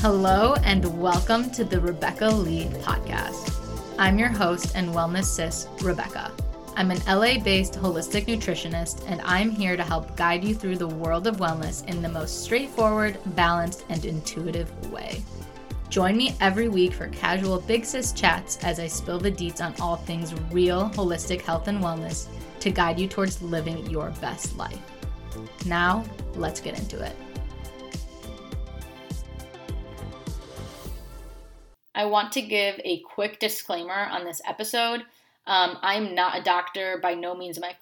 Hello, and welcome to the Rebecca Leigh podcast. I'm your host and wellness sis, Rebecca. I'm an LA based holistic nutritionist, and I'm here to help guide you through the world of wellness in the most straightforward, balanced, and intuitive way. Join me every week for casual Big Sis chats as I spill the deets on all things real, holistic health and wellness to guide you towards living your best life. Now, let's get into it. I want to give a quick disclaimer on this episode. Um, I'm not a doctor, by no means am I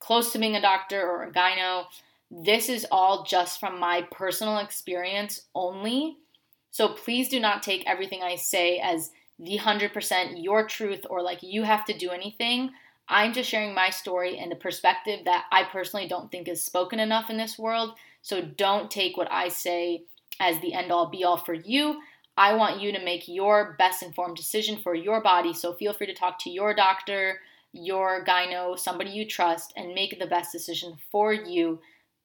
close to being a doctor or a gyno. This is all just from my personal experience only. So please do not take everything I say as the 100% your truth or like you have to do anything. I'm just sharing my story and a perspective that I personally don't think is spoken enough in this world. So don't take what I say as the end all be all for you. I want you to make your best informed decision for your body. So feel free to talk to your doctor, your gyno, somebody you trust, and make the best decision for you.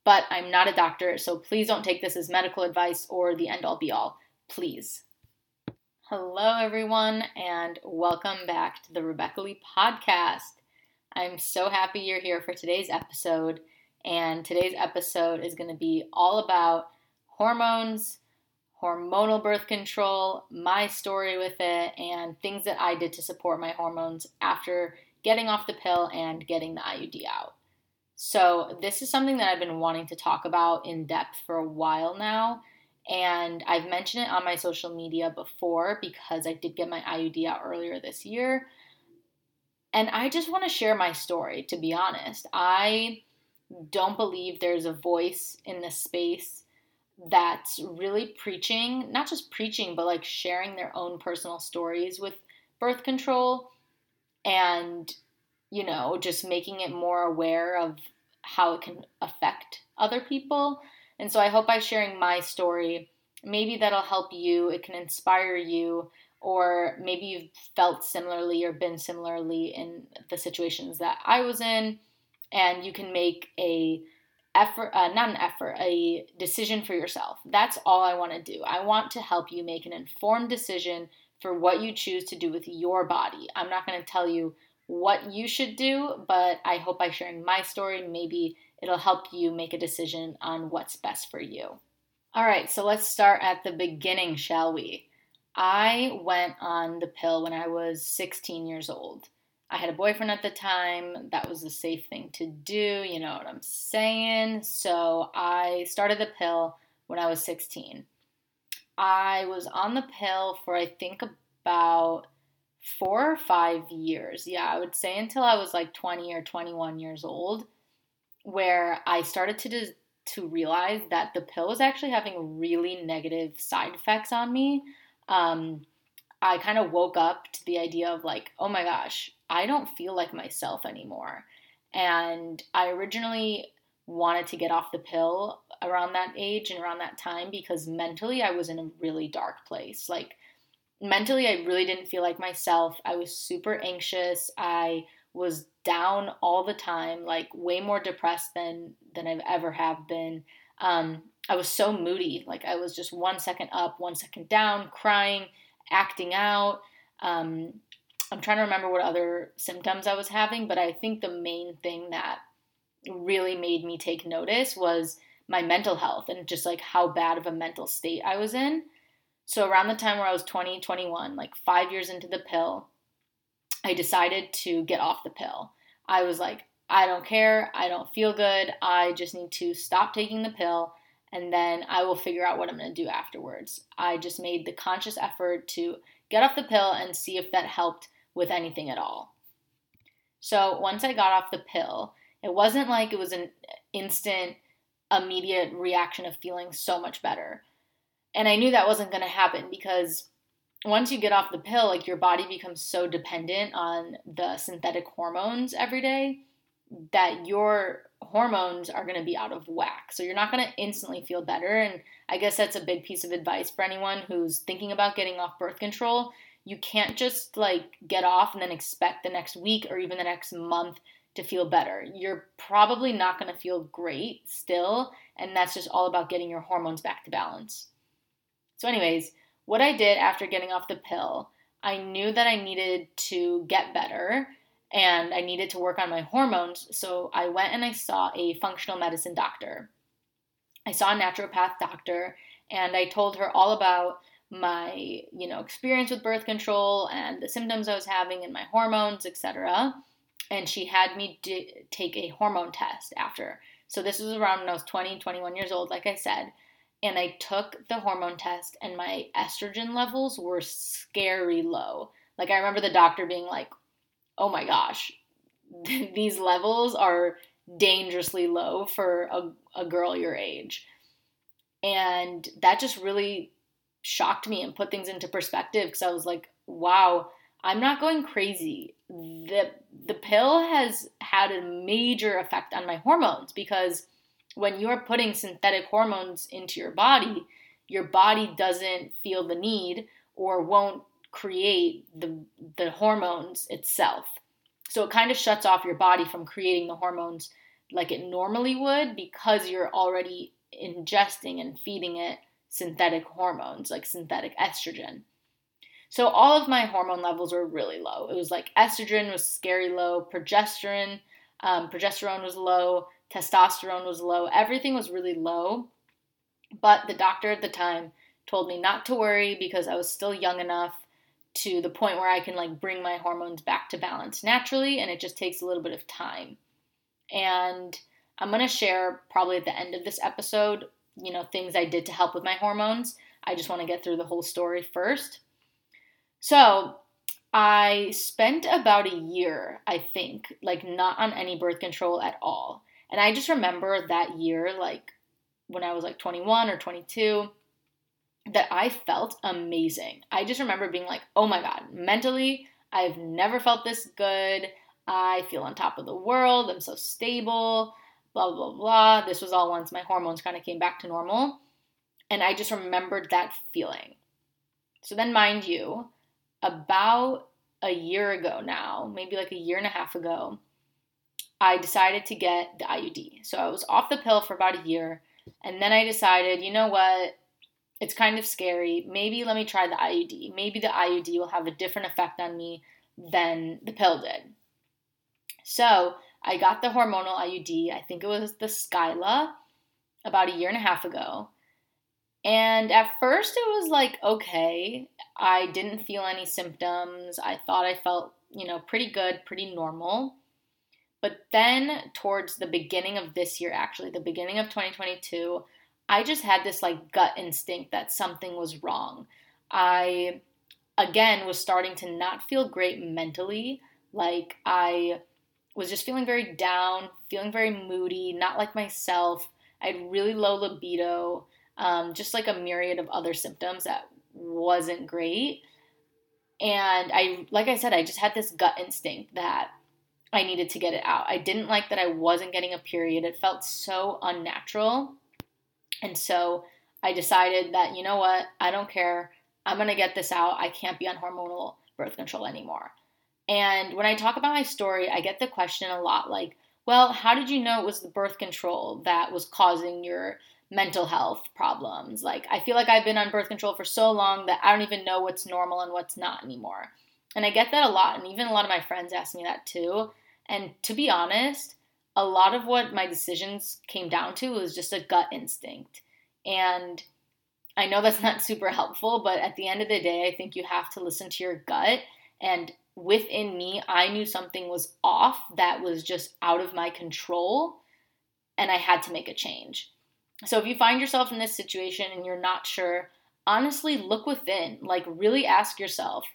But I'm not a doctor, so please don't take this as medical advice or the end all be all. Please. Hello, everyone, and welcome back to the Rebecca Leigh podcast. I'm so happy you're here for today's episode. And today's episode is going to be all about hormones hormonal birth control, my story with it, and things that I did to support my hormones after getting off the pill and getting the IUD out. So, this is something that I've been wanting to talk about in depth for a while now. And I've mentioned it on my social media before because I did get my IUD out earlier this year. And I just want to share my story, to be honest. I don't believe there's a voice in this space that's really preaching, not just preaching, but like sharing their own personal stories with birth control and, you know, just making it more aware of how it can affect other people. And so I hope by sharing my story, maybe that'll help you, it can inspire you, or maybe you've felt similarly or been similarly in the situations that I was in, and you can make a effort, uh, not an effort, a decision for yourself. That's all I want to do. I want to help you make an informed decision for what you choose to do with your body. I'm not going to tell you what you should do, but I hope by sharing my story, maybe it'll help you make a decision on what's best for you. All right, so let's start at the beginning, shall we? I went on the pill when I was 16 years old. I had a boyfriend at the time. That was a safe thing to do. You know what I'm saying? So I started the pill when I was 16. I was on the pill for I think about four or five years. Yeah, I would say until I was like 20 or 21 years old, where I started to to realize that the pill was actually having really negative side effects on me. Um, I kind of woke up to the idea of like, oh my gosh, I don't feel like myself anymore. And I originally wanted to get off the pill around that age and around that time because mentally I was in a really dark place. Like, mentally, I really didn't feel like myself. I was super anxious. I was down all the time, like way more depressed than than I've ever have been. Um, I was so moody. Like I was just one second up, one second down, crying, acting out. Um, I'm trying to remember what other symptoms I was having, but I think the main thing that really made me take notice was my mental health and just like how bad of a mental state I was in. So around the time where I was 20, 21, like 5 years into the pill, I decided to get off the pill. I was like, I don't care. I don't feel good. I just need to stop taking the pill and then I will figure out what I'm going to do afterwards. I just made the conscious effort to get off the pill and see if that helped with anything at all. So once I got off the pill, it wasn't like it was an instant, immediate reaction of feeling so much better. And I knew that wasn't going to happen because once you get off the pill, like your body becomes so dependent on the synthetic hormones every day that your hormones are going to be out of whack. So you're not going to instantly feel better. And I guess that's a big piece of advice for anyone who's thinking about getting off birth control you can't just like get off and then expect the next week or even the next month to feel better. You're probably not going to feel great still, and that's just all about getting your hormones back to balance. So, anyways, what I did after getting off the pill, I knew that I needed to get better and I needed to work on my hormones. So, I went and I saw a functional medicine doctor. I saw a naturopath doctor and I told her all about my, you know, experience with birth control and the symptoms I was having and my hormones, etc. And she had me do, take a hormone test after. So this was around when I was 20, 21 years old, like I said. And I took the hormone test and my estrogen levels were scary low. Like I remember the doctor being like, "Oh my gosh, these levels are dangerously low for a, a girl your age." And that just really shocked me and put things into perspective because I was like, wow, I'm not going crazy. The the pill has had a major effect on my hormones because when you're putting synthetic hormones into your body, your body doesn't feel the need or won't create the the hormones itself. So it kind of shuts off your body from creating the hormones like it normally would because you're already ingesting and feeding it synthetic hormones, like synthetic estrogen. So all of my hormone levels were really low. It was like estrogen was scary low, progesterone, um, progesterone was low, testosterone was low, everything was really low. But the doctor at the time told me not to worry because I was still young enough to the point where I can like bring my hormones back to balance naturally and it just takes a little bit of time. And I'm to share probably at the end of this episode, you know, things I did to help with my hormones. I just want to get through the whole story first. So, I spent about a year, I think, like not on any birth control at all. And I just remember that year, like when I was like 21 or 22, that I felt amazing. I just remember being like, oh my God, mentally, I've never felt this good. I feel on top of the world. I'm so stable blah, blah, blah. This was all once my hormones kind of came back to normal. And I just remembered that feeling. So then, mind you, about a year ago now, maybe like a year and a half ago, I decided to get the IUD. So I was off the pill for about a year. And then I decided, you know what? It's kind of scary. Maybe let me try the IUD. Maybe the IUD will have a different effect on me than the pill did. So I got the hormonal IUD, I think it was the Skyla, about a year and a half ago. And at first it was like, okay, I didn't feel any symptoms. I thought I felt, you know, pretty good, pretty normal. But then towards the beginning of this year, actually, the beginning of 2022, I just had this like gut instinct that something was wrong. I, again, was starting to not feel great mentally. Like, I was just feeling very down, feeling very moody, not like myself. I had really low libido, um, just like a myriad of other symptoms that wasn't great. And I, like I said, I just had this gut instinct that I needed to get it out. I didn't like that I wasn't getting a period. It felt so unnatural. And so I decided that, you know what, I don't care. I'm going to get this out. I can't be on hormonal birth control anymore. And when I talk about my story, I get the question a lot like, well, how did you know it was the birth control that was causing your mental health problems? Like, I feel like I've been on birth control for so long that I don't even know what's normal and what's not anymore. And I get that a lot. And even a lot of my friends ask me that too. And to be honest, a lot of what my decisions came down to was just a gut instinct. And I know that's not super helpful, but at the end of the day, I think you have to listen to your gut and within me, I knew something was off that was just out of my control, and I had to make a change. So if you find yourself in this situation and you're not sure, honestly look within. Like, really ask yourself,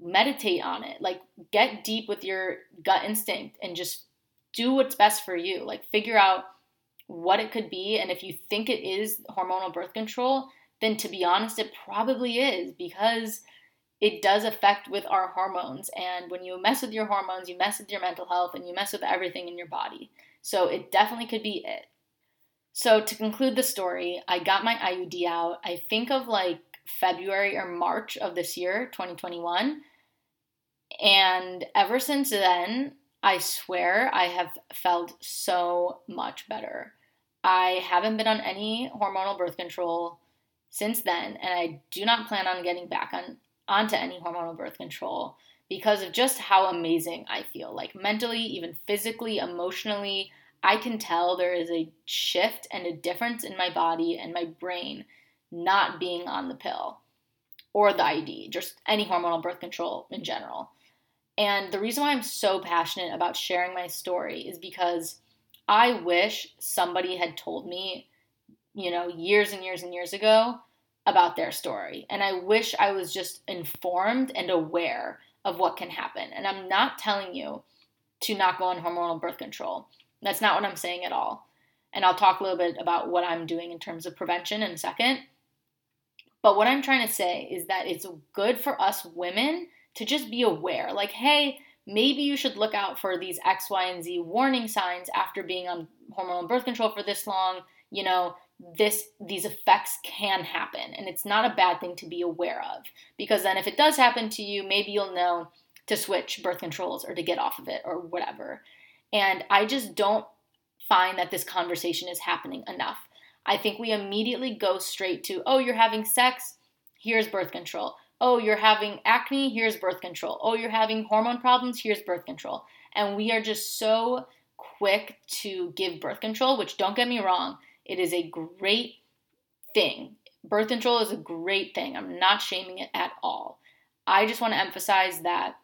meditate on it. Like, get deep with your gut instinct and just do what's best for you. Like, figure out what it could be. And if you think it is hormonal birth control, then to be honest, it probably is because it does affect with our hormones. And when you mess with your hormones, you mess with your mental health and you mess with everything in your body. So it definitely could be it. So to conclude the story, I got my IUD out, I think of like February or March of this year, 2021. And ever since then, I swear I have felt so much better. I haven't been on any hormonal birth control since then, and I do not plan on getting back on onto any hormonal birth control because of just how amazing I feel. Like mentally, even physically, emotionally, I can tell there is a shift and a difference in my body and my brain not being on the pill or the ID, just any hormonal birth control in general. And the reason why I'm so passionate about sharing my story is because I wish somebody had told me, you know, years and years and years ago about their story. And I wish I was just informed and aware of what can happen. And I'm not telling you to not go on hormonal birth control. That's not what I'm saying at all. And I'll talk a little bit about what I'm doing in terms of prevention in a second. But what I'm trying to say is that it's good for us women to just be aware. Like, hey, maybe you should look out for these X, Y, and Z warning signs after being on hormonal birth control for this long. You know, this these effects can happen and it's not a bad thing to be aware of because then if it does happen to you maybe you'll know to switch birth controls or to get off of it or whatever and i just don't find that this conversation is happening enough i think we immediately go straight to oh you're having sex here's birth control oh you're having acne here's birth control oh you're having hormone problems here's birth control and we are just so quick to give birth control which don't get me wrong it is a great thing. Birth control is a great thing. I'm not shaming it at all. I just want to emphasize that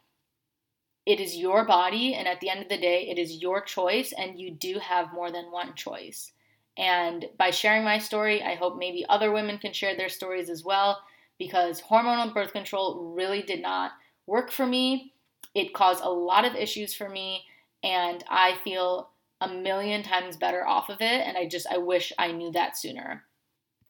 it is your body, and at the end of the day, it is your choice, and you do have more than one choice. And by sharing my story, I hope maybe other women can share their stories as well, because hormonal birth control really did not work for me. It caused a lot of issues for me, and I feel a million times better off of it and I just I wish I knew that sooner.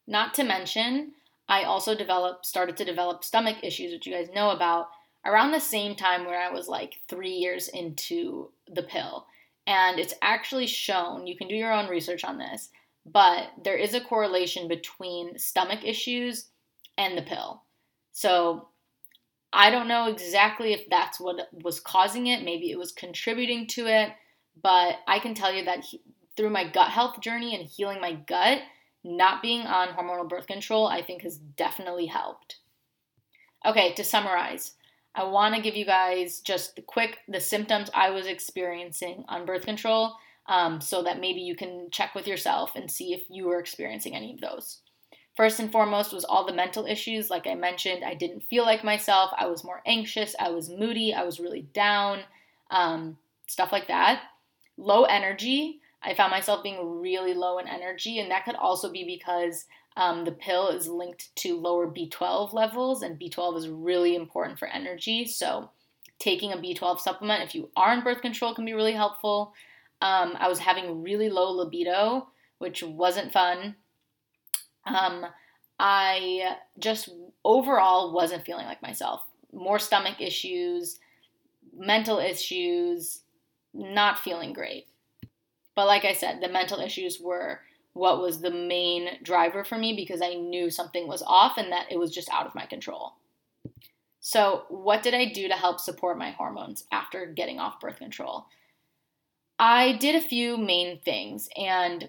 Not to mention, I also developed started to develop stomach issues which you guys know about around the same time where I was like 3 years into the pill. And it's actually shown, you can do your own research on this, but there is a correlation between stomach issues and the pill. So I don't know exactly if that's what was causing it. Maybe it was contributing to it. But I can tell you that he, through my gut health journey and healing my gut, not being on hormonal birth control, I think has definitely helped. Okay, to summarize, I want to give you guys just the quick the symptoms I was experiencing on birth control, um, so that maybe you can check with yourself and see if you were experiencing any of those. First and foremost was all the mental issues. Like I mentioned, I didn't feel like myself. I was more anxious. I was moody. I was really down. Um, stuff like that low energy. I found myself being really low in energy, and that could also be because um, the pill is linked to lower B12 levels, and B12 is really important for energy. So, taking a B12 supplement if you are on birth control can be really helpful. Um, I was having really low libido, which wasn't fun. Um, I just overall wasn't feeling like myself. More stomach issues, mental issues, not feeling great. But like I said, the mental issues were what was the main driver for me because I knew something was off and that it was just out of my control. So, what did I do to help support my hormones after getting off birth control? I did a few main things and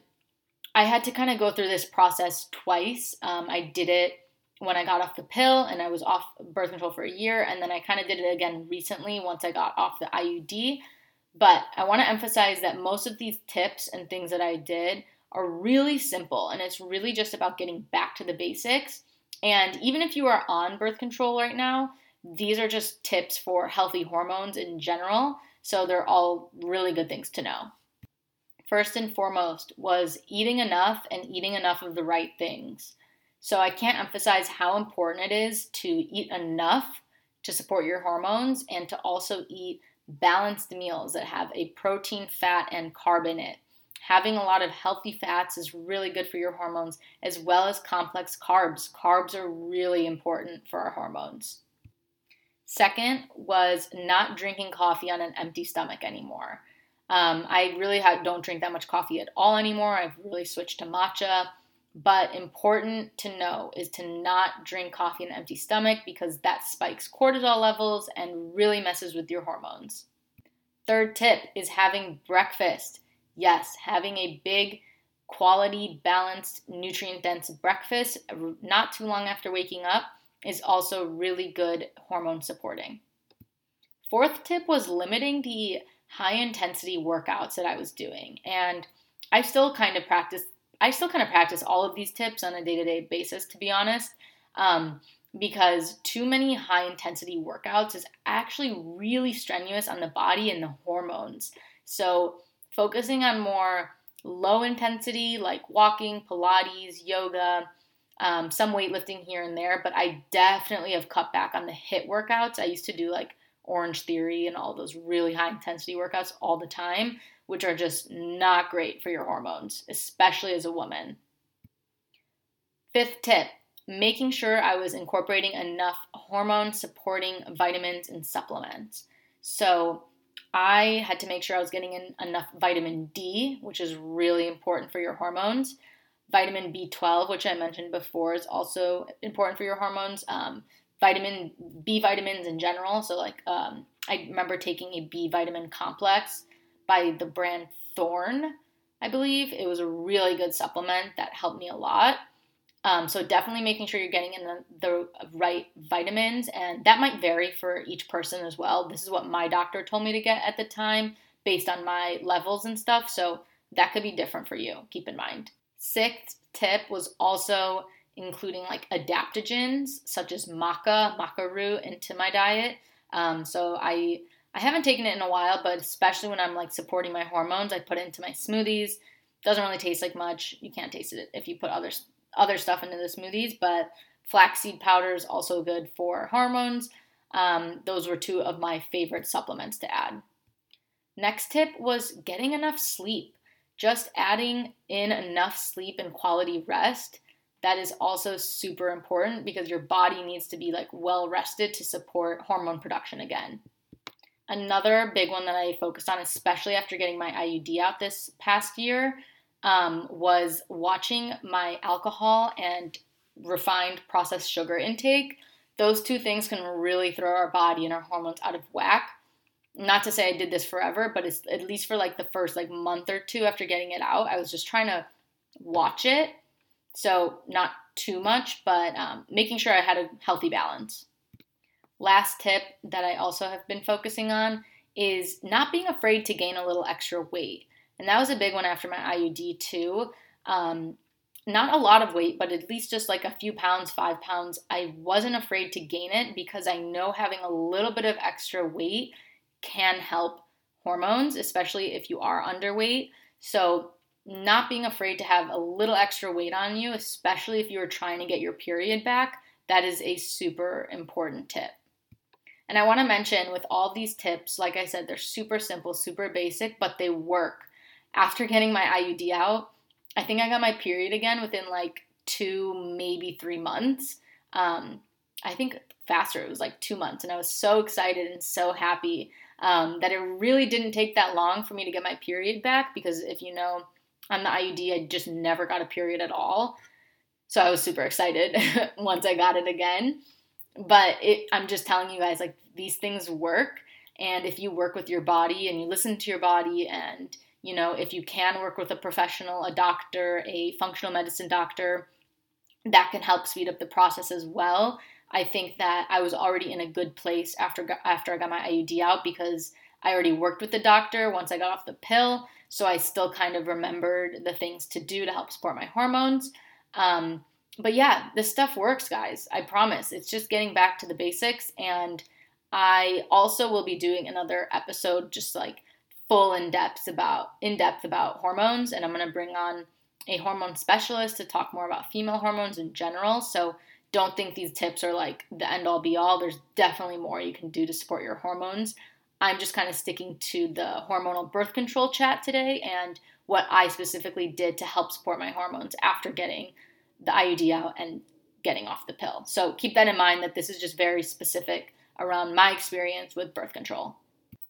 I had to kind of go through this process twice. Um, I did it when I got off the pill and I was off birth control for a year, and then I kind of did it again recently once I got off the IUD. But I want to emphasize that most of these tips and things that I did are really simple and it's really just about getting back to the basics. And even if you are on birth control right now, these are just tips for healthy hormones in general. So they're all really good things to know. First and foremost was eating enough and eating enough of the right things. So I can't emphasize how important it is to eat enough to support your hormones and to also eat balanced meals that have a protein, fat, and carb in it. Having a lot of healthy fats is really good for your hormones, as well as complex carbs. Carbs are really important for our hormones. Second was not drinking coffee on an empty stomach anymore. Um, I really don't drink that much coffee at all anymore. I've really switched to matcha. But important to know is to not drink coffee on an empty stomach because that spikes cortisol levels and really messes with your hormones. Third tip is having breakfast. Yes, having a big quality, balanced, nutrient dense breakfast not too long after waking up is also really good hormone supporting. Fourth tip was limiting the high intensity workouts that I was doing. And I still kind of practice I still kind of practice all of these tips on a day-to-day basis to be honest. Um, because too many high intensity workouts is actually really strenuous on the body and the hormones. So, focusing on more low intensity like walking, Pilates, yoga, um, some weightlifting here and there, but I definitely have cut back on the HIIT workouts. I used to do like Orangetheory and all those really high intensity workouts all the time, which are just not great for your hormones, especially as a woman. Fifth tip making sure I was incorporating enough hormone supporting vitamins and supplements. So, I had to make sure I was getting in enough vitamin D, which is really important for your hormones. Vitamin B12, which I mentioned before, is also important for your hormones. Um, vitamin B vitamins in general. So, like, um, I remember taking a B vitamin complex by the brand Thorne, I believe. It was a really good supplement that helped me a lot. Um, so definitely making sure you're getting in the, the, right vitamins, and that might vary for each person as well. This is what my doctor told me to get at the time based on my levels and stuff. So that could be different for you. Keep in mind. Sixth tip was also including like adaptogens such as maca, maca root into my diet. Um, so I I haven't taken it in a while, but especially when I'm like supporting my hormones, I put it into my smoothies. Doesn't really taste like much. You can't taste it if you put other other stuff into the smoothies, but flaxseed powder is also good for hormones. Um, those were two of my favorite supplements to add. Next tip was getting enough sleep. Just adding in enough sleep and quality rest that is also super important because your body needs to be like well rested to support hormone production again. Another big one that I focused on, especially after getting my IUD out this past year, um, was watching my alcohol and refined processed sugar intake. Those two things can really throw our body and our hormones out of whack. Not to say I did this forever, but it's at least for like the first like month or two after getting it out, I was just trying to watch it so, not too much, but um, making sure I had a healthy balance. Last tip that I also have been focusing on is not being afraid to gain a little extra weight. And that was a big one after my IUD, too. Um, not a lot of weight, but at least just like a few pounds, five pounds. I wasn't afraid to gain it because I know having a little bit of extra weight can help hormones, especially if you are underweight. So not being afraid to have a little extra weight on you, especially if you're trying to get your period back, that is a super important tip. And I want to mention with all these tips, like I said, they're super simple, super basic, but they work. After getting my IUD out, I think I got my period again within like two, maybe three months. Um, I think faster, it was like two months. And I was so excited and so happy um, that it really didn't take that long for me to get my period back because if you know, on the IUD, I just never got a period at all. So I was super excited once I got it again. But it, I'm just telling you guys, like, these things work. And if you work with your body and you listen to your body, and, you know, if you can work with a professional, a doctor, a functional medicine doctor, that can help speed up the process as well. I think that I was already in a good place after after I got my IUD out because I already worked with the doctor once I got off the pill, so I still kind of remembered the things to do to help support my hormones. Um, but yeah, this stuff works, guys. I promise. It's just getting back to the basics. And I also will be doing another episode just like full in depth about in depth about hormones, and I'm gonna bring on a hormone specialist to talk more about female hormones in general. So don't think these tips are like the end all be all. There's definitely more you can do to support your hormones. I'm just kind of sticking to the hormonal birth control chat today and what I specifically did to help support my hormones after getting the IUD out and getting off the pill. So keep that in mind that this is just very specific around my experience with birth control.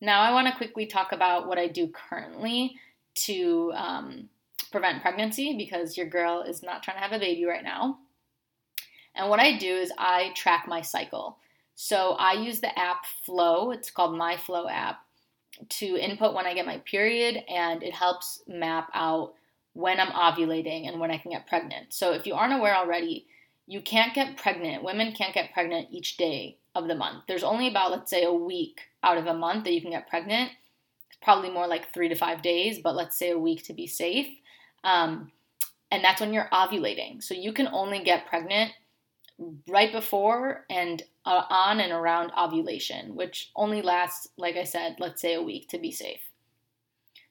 Now, I want to quickly talk about what I do currently to um, prevent pregnancy because your girl is not trying to have a baby right now. And what I do is I track my cycle. So I use the app Flo, it's called My Flow app, to input when I get my period, and it helps map out when I'm ovulating and when I can get pregnant. So if you aren't aware already, you can't get pregnant. Women can't get pregnant each day of the month. There's only about, let's say, a week out of a month that you can get pregnant. It's probably more like three to five days, but let's say a week to be safe. Um, and that's when you're ovulating. So you can only get pregnant right before and uh, on and around ovulation, which only lasts, like I said, let's say a week to be safe.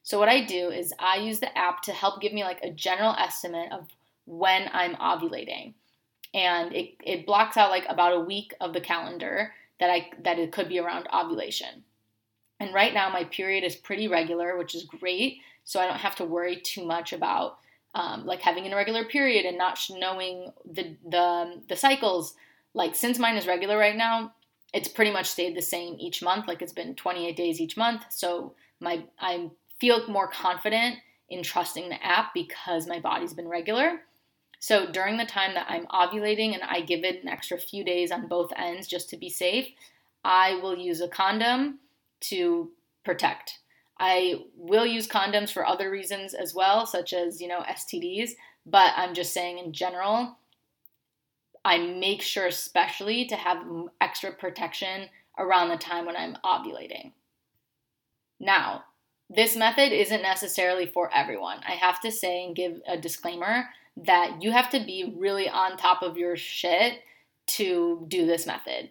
So what I do is I use the app to help give me like a general estimate of when I'm ovulating. And it, it blocks out like about a week of the calendar that I that it could be around ovulation. And right now my period is pretty regular, which is great. So I don't have to worry too much about um, like having an irregular period and not knowing the the the cycles. Like since mine is regular right now, it's pretty much stayed the same each month. Like it's been 28 days each month. So my I feel more confident in trusting the app because my body's been regular. So during the time that I'm ovulating and I give it an extra few days on both ends just to be safe, I will use a condom to protect. I will use condoms for other reasons as well, such as, you know, STDs, but I'm just saying in general, I make sure especially to have extra protection around the time when I'm ovulating. Now, this method isn't necessarily for everyone. I have to say and give a disclaimer that you have to be really on top of your shit to do this method.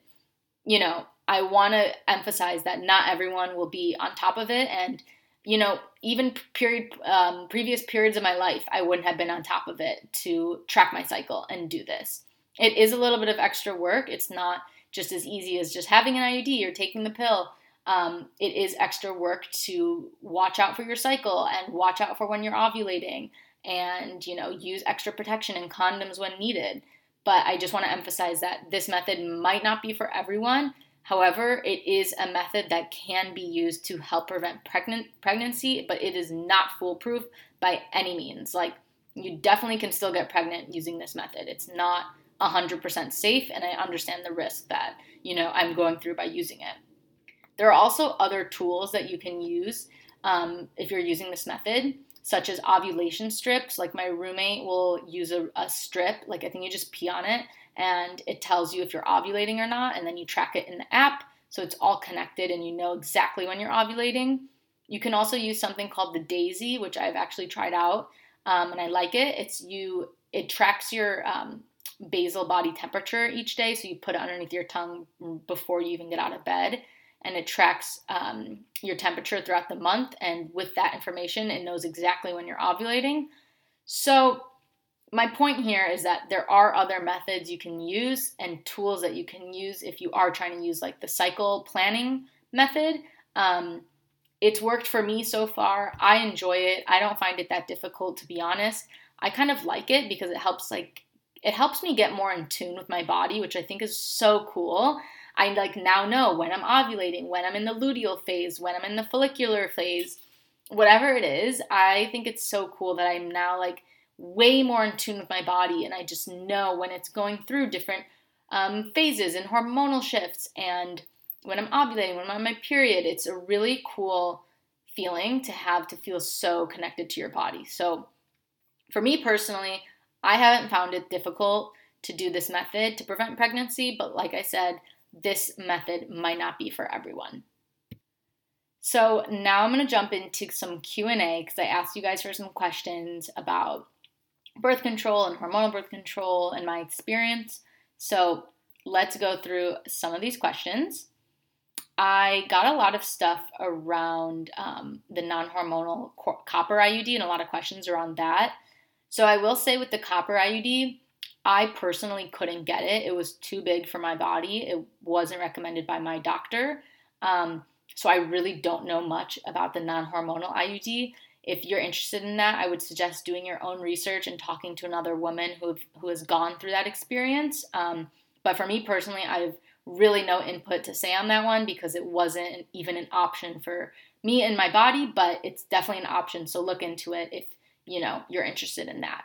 You know, I want to emphasize that not everyone will be on top of it. And, you know, even period, um, previous periods of my life, I wouldn't have been on top of it to track my cycle and do this. It is a little bit of extra work. It's not just as easy as just having an IUD or taking the pill. Um, it is extra work to watch out for your cycle and watch out for when you're ovulating and, you know, use extra protection and condoms when needed. But I just want to emphasize that this method might not be for everyone However, it is a method that can be used to help prevent pregnant pregnancy, but it is not foolproof by any means. Like you definitely can still get pregnant using this method. It's not 100% safe and I understand the risk that, you know, I'm going through by using it. There are also other tools that you can use um, if you're using this method, such as ovulation strips. Like my roommate will use a, a strip, like I think you just pee on it and it tells you if you're ovulating or not, and then you track it in the app so it's all connected and you know exactly when you're ovulating. You can also use something called the Daysy, which I've actually tried out um, and I like it. It's you, it tracks your um, basal body temperature each day, so you put it underneath your tongue before you even get out of bed. And it tracks um, your temperature throughout the month, and with that information, it knows exactly when you're ovulating. So my point here is that there are other methods you can use and tools that you can use if you are trying to use like the cycle planning method. Um, it's worked for me so far. I enjoy it. I don't find it that difficult to be honest. I kind of like it because it helps like it helps me get more in tune with my body, which I think is so cool. I like now know when I'm ovulating, when I'm in the luteal phase, when I'm in the follicular phase, whatever it is. I think it's so cool that I'm now like way more in tune with my body and I just know when it's going through different um, phases and hormonal shifts and when I'm ovulating, when I'm on my period. It's a really cool feeling to have to feel so connected to your body. So, for me personally, I haven't found it difficult to do this method to prevent pregnancy, but like I said, this method might not be for everyone. So now I'm going to jump into some Q&A because I asked you guys for some questions about birth control and hormonal birth control and my experience. So let's go through some of these questions. I got a lot of stuff around um, the non hormonal copper IUD and a lot of questions around that. So I will say with the copper IUD, I personally couldn't get it. It was too big for my body. It wasn't recommended by my doctor. Um, so I really don't know much about the non hormonal IUD if you're interested in that, I would suggest doing your own research and talking to another woman who who has gone through that experience. Um, but for me personally, I have really no input to say on that one because it wasn't even an option for me and my body. But it's definitely an option, so look into it if you know you're interested in that.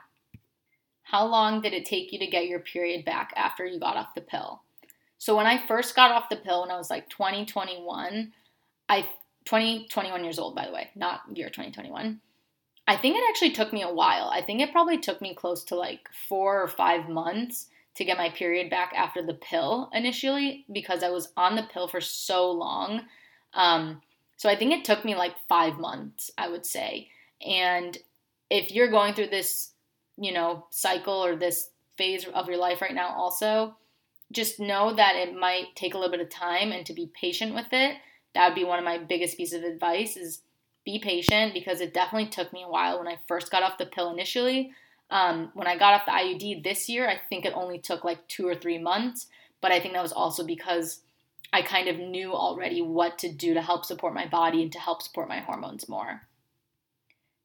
How long did it take you to get your period back after you got off the pill? So when I first got off the pill when I was like 2021, I 20, 21 years old, by the way, not year 2021. I think it actually took me a while. I think it probably took me close to like four or five months to get my period back after the pill initially because I was on the pill for so long. Um, so I think it took me like five months, I would say. And if you're going through this, you know, cycle or this phase of your life right now, also, just know that it might take a little bit of time and to be patient with it. That would be one of my biggest pieces of advice is be patient because it definitely took me a while when I first got off the pill initially. Um, when I got off the IUD this year, I think it only took like two or three months, but I think that was also because I kind of knew already what to do to help support my body and to help support my hormones more.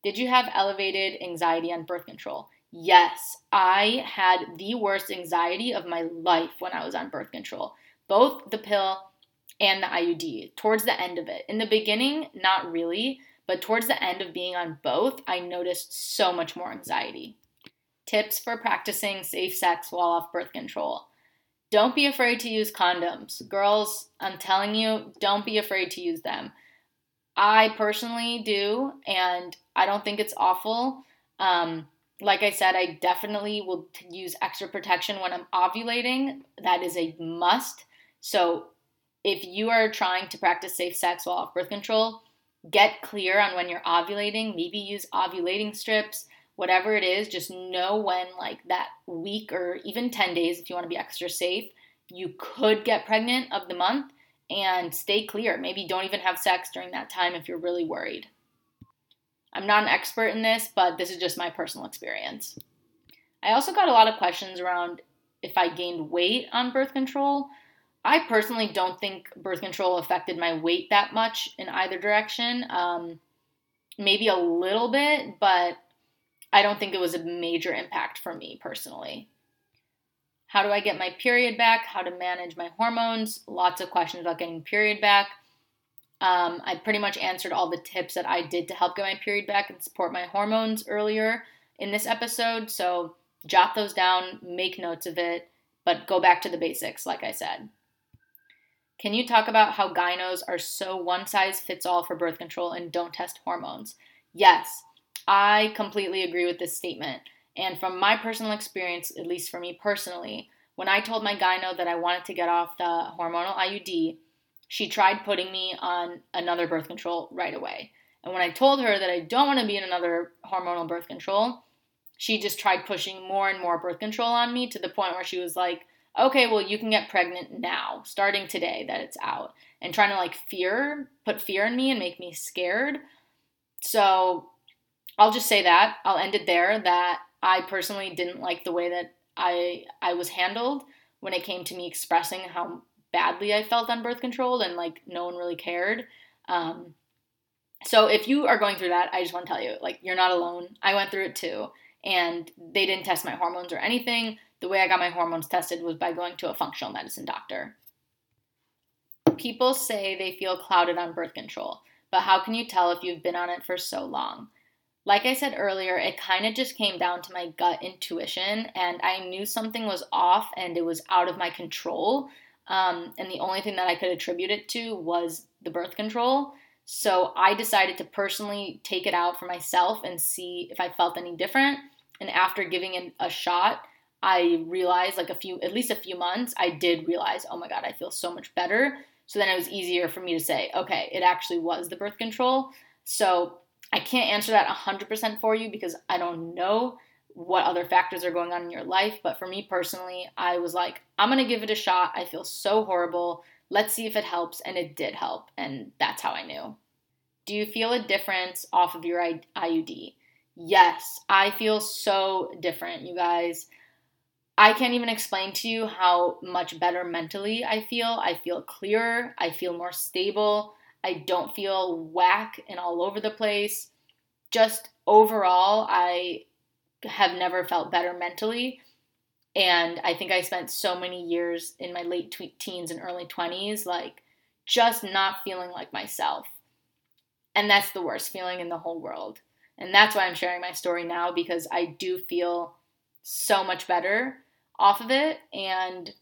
Did you have elevated anxiety on birth control? Yes, I had the worst anxiety of my life when I was on birth control, both the pill and the IUD, towards the end of it. In the beginning, not really, but towards the end of being on both, I noticed so much more anxiety. Tips for practicing safe sex while off birth control. Don't be afraid to use condoms. Girls, I'm telling you, don't be afraid to use them. I personally do, and I don't think it's awful. Um, like I said, I definitely will use extra protection when I'm ovulating. That is a must. So if you are trying to practice safe sex while off birth control, get clear on when you're ovulating. Maybe use ovulating strips, whatever it is. Just know when, like that week or even 10 days, if you want to be extra safe, you could get pregnant of the month and stay clear. Maybe don't even have sex during that time if you're really worried. I'm not an expert in this, but this is just my personal experience. I also got a lot of questions around if I gained weight on birth control. I personally don't think birth control affected my weight that much in either direction. Um, maybe a little bit, but I don't think it was a major impact for me personally. How do I get my period back? How to manage my hormones? Lots of questions about getting period back. Um, I pretty much answered all the tips that I did to help get my period back and support my hormones earlier in this episode. So jot those down, make notes of it, but go back to the basics, like I said. Can you talk about how gynos are so one size fits all for birth control and don't test hormones? Yes, I completely agree with this statement. And from my personal experience, at least for me personally, when I told my gyno that I wanted to get off the hormonal IUD, she tried putting me on another birth control right away. And when I told her that I don't want to be in another hormonal birth control, she just tried pushing more and more birth control on me to the point where she was like, okay, well, you can get pregnant now, starting today that it's out, and trying to like fear, put fear in me and make me scared. So I'll just say that. I'll end it there that I personally didn't like the way that I I was handled when it came to me expressing how badly I felt on birth control and like no one really cared. Um, so if you are going through that, I just want to tell you, like, you're not alone. I went through it too. And they didn't test my hormones or anything the way I got my hormones tested was by going to a functional medicine doctor. People say they feel clouded on birth control, but how can you tell if you've been on it for so long? Like I said earlier, it kind of just came down to my gut intuition, and I knew something was off and it was out of my control. Um, and the only thing that I could attribute it to was the birth control. So I decided to personally take it out for myself and see if I felt any different. And after giving it a shot, I realized like a few, at least a few months, I did realize, oh my God, I feel so much better. So then it was easier for me to say, okay, it actually was the birth control. So I can't answer that 100% for you because I don't know what other factors are going on in your life. But for me personally, I was like, I'm going to give it a shot. I feel so horrible. Let's see if it helps. And it did help. And that's how I knew. Do you feel a difference off of your IUD? Yes, I feel so different, you guys. I can't even explain to you how much better mentally I feel. I feel clearer, I feel more stable, I don't feel whack and all over the place. Just overall, I have never felt better mentally. And I think I spent so many years in my late teens and early 20s, like just not feeling like myself. And that's the worst feeling in the whole world. And that's why I'm sharing my story now because I do feel so much better off of it. And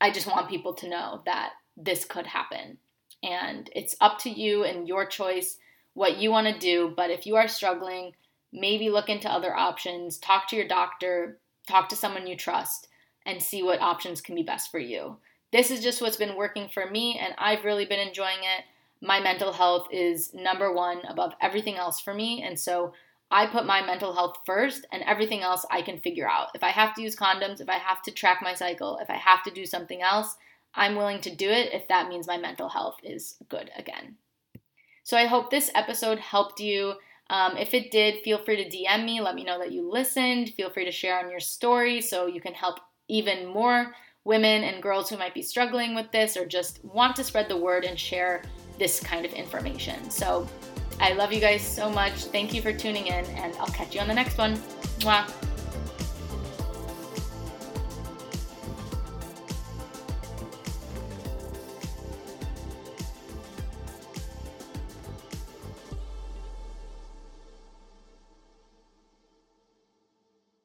I just want people to know that this could happen. And it's up to you and your choice what you want to do. But if you are struggling, maybe look into other options, talk to your doctor, talk to someone you trust, and see what options can be best for you. This is just what's been working for me, and I've really been enjoying it. My mental health is number one above everything else for me, and so I put my mental health first, and everything else I can figure out. If I have to use condoms, if I have to track my cycle, if I have to do something else, I'm willing to do it if that means my mental health is good again. So I hope this episode helped you. Um, if it did, feel free to DM me. Let me know that you listened. Feel free to share on your story so you can help even more women and girls who might be struggling with this or just want to spread the word and share this kind of information. So I love you guys so much. Thank you for tuning in, and I'll catch you on the next one. Mwah.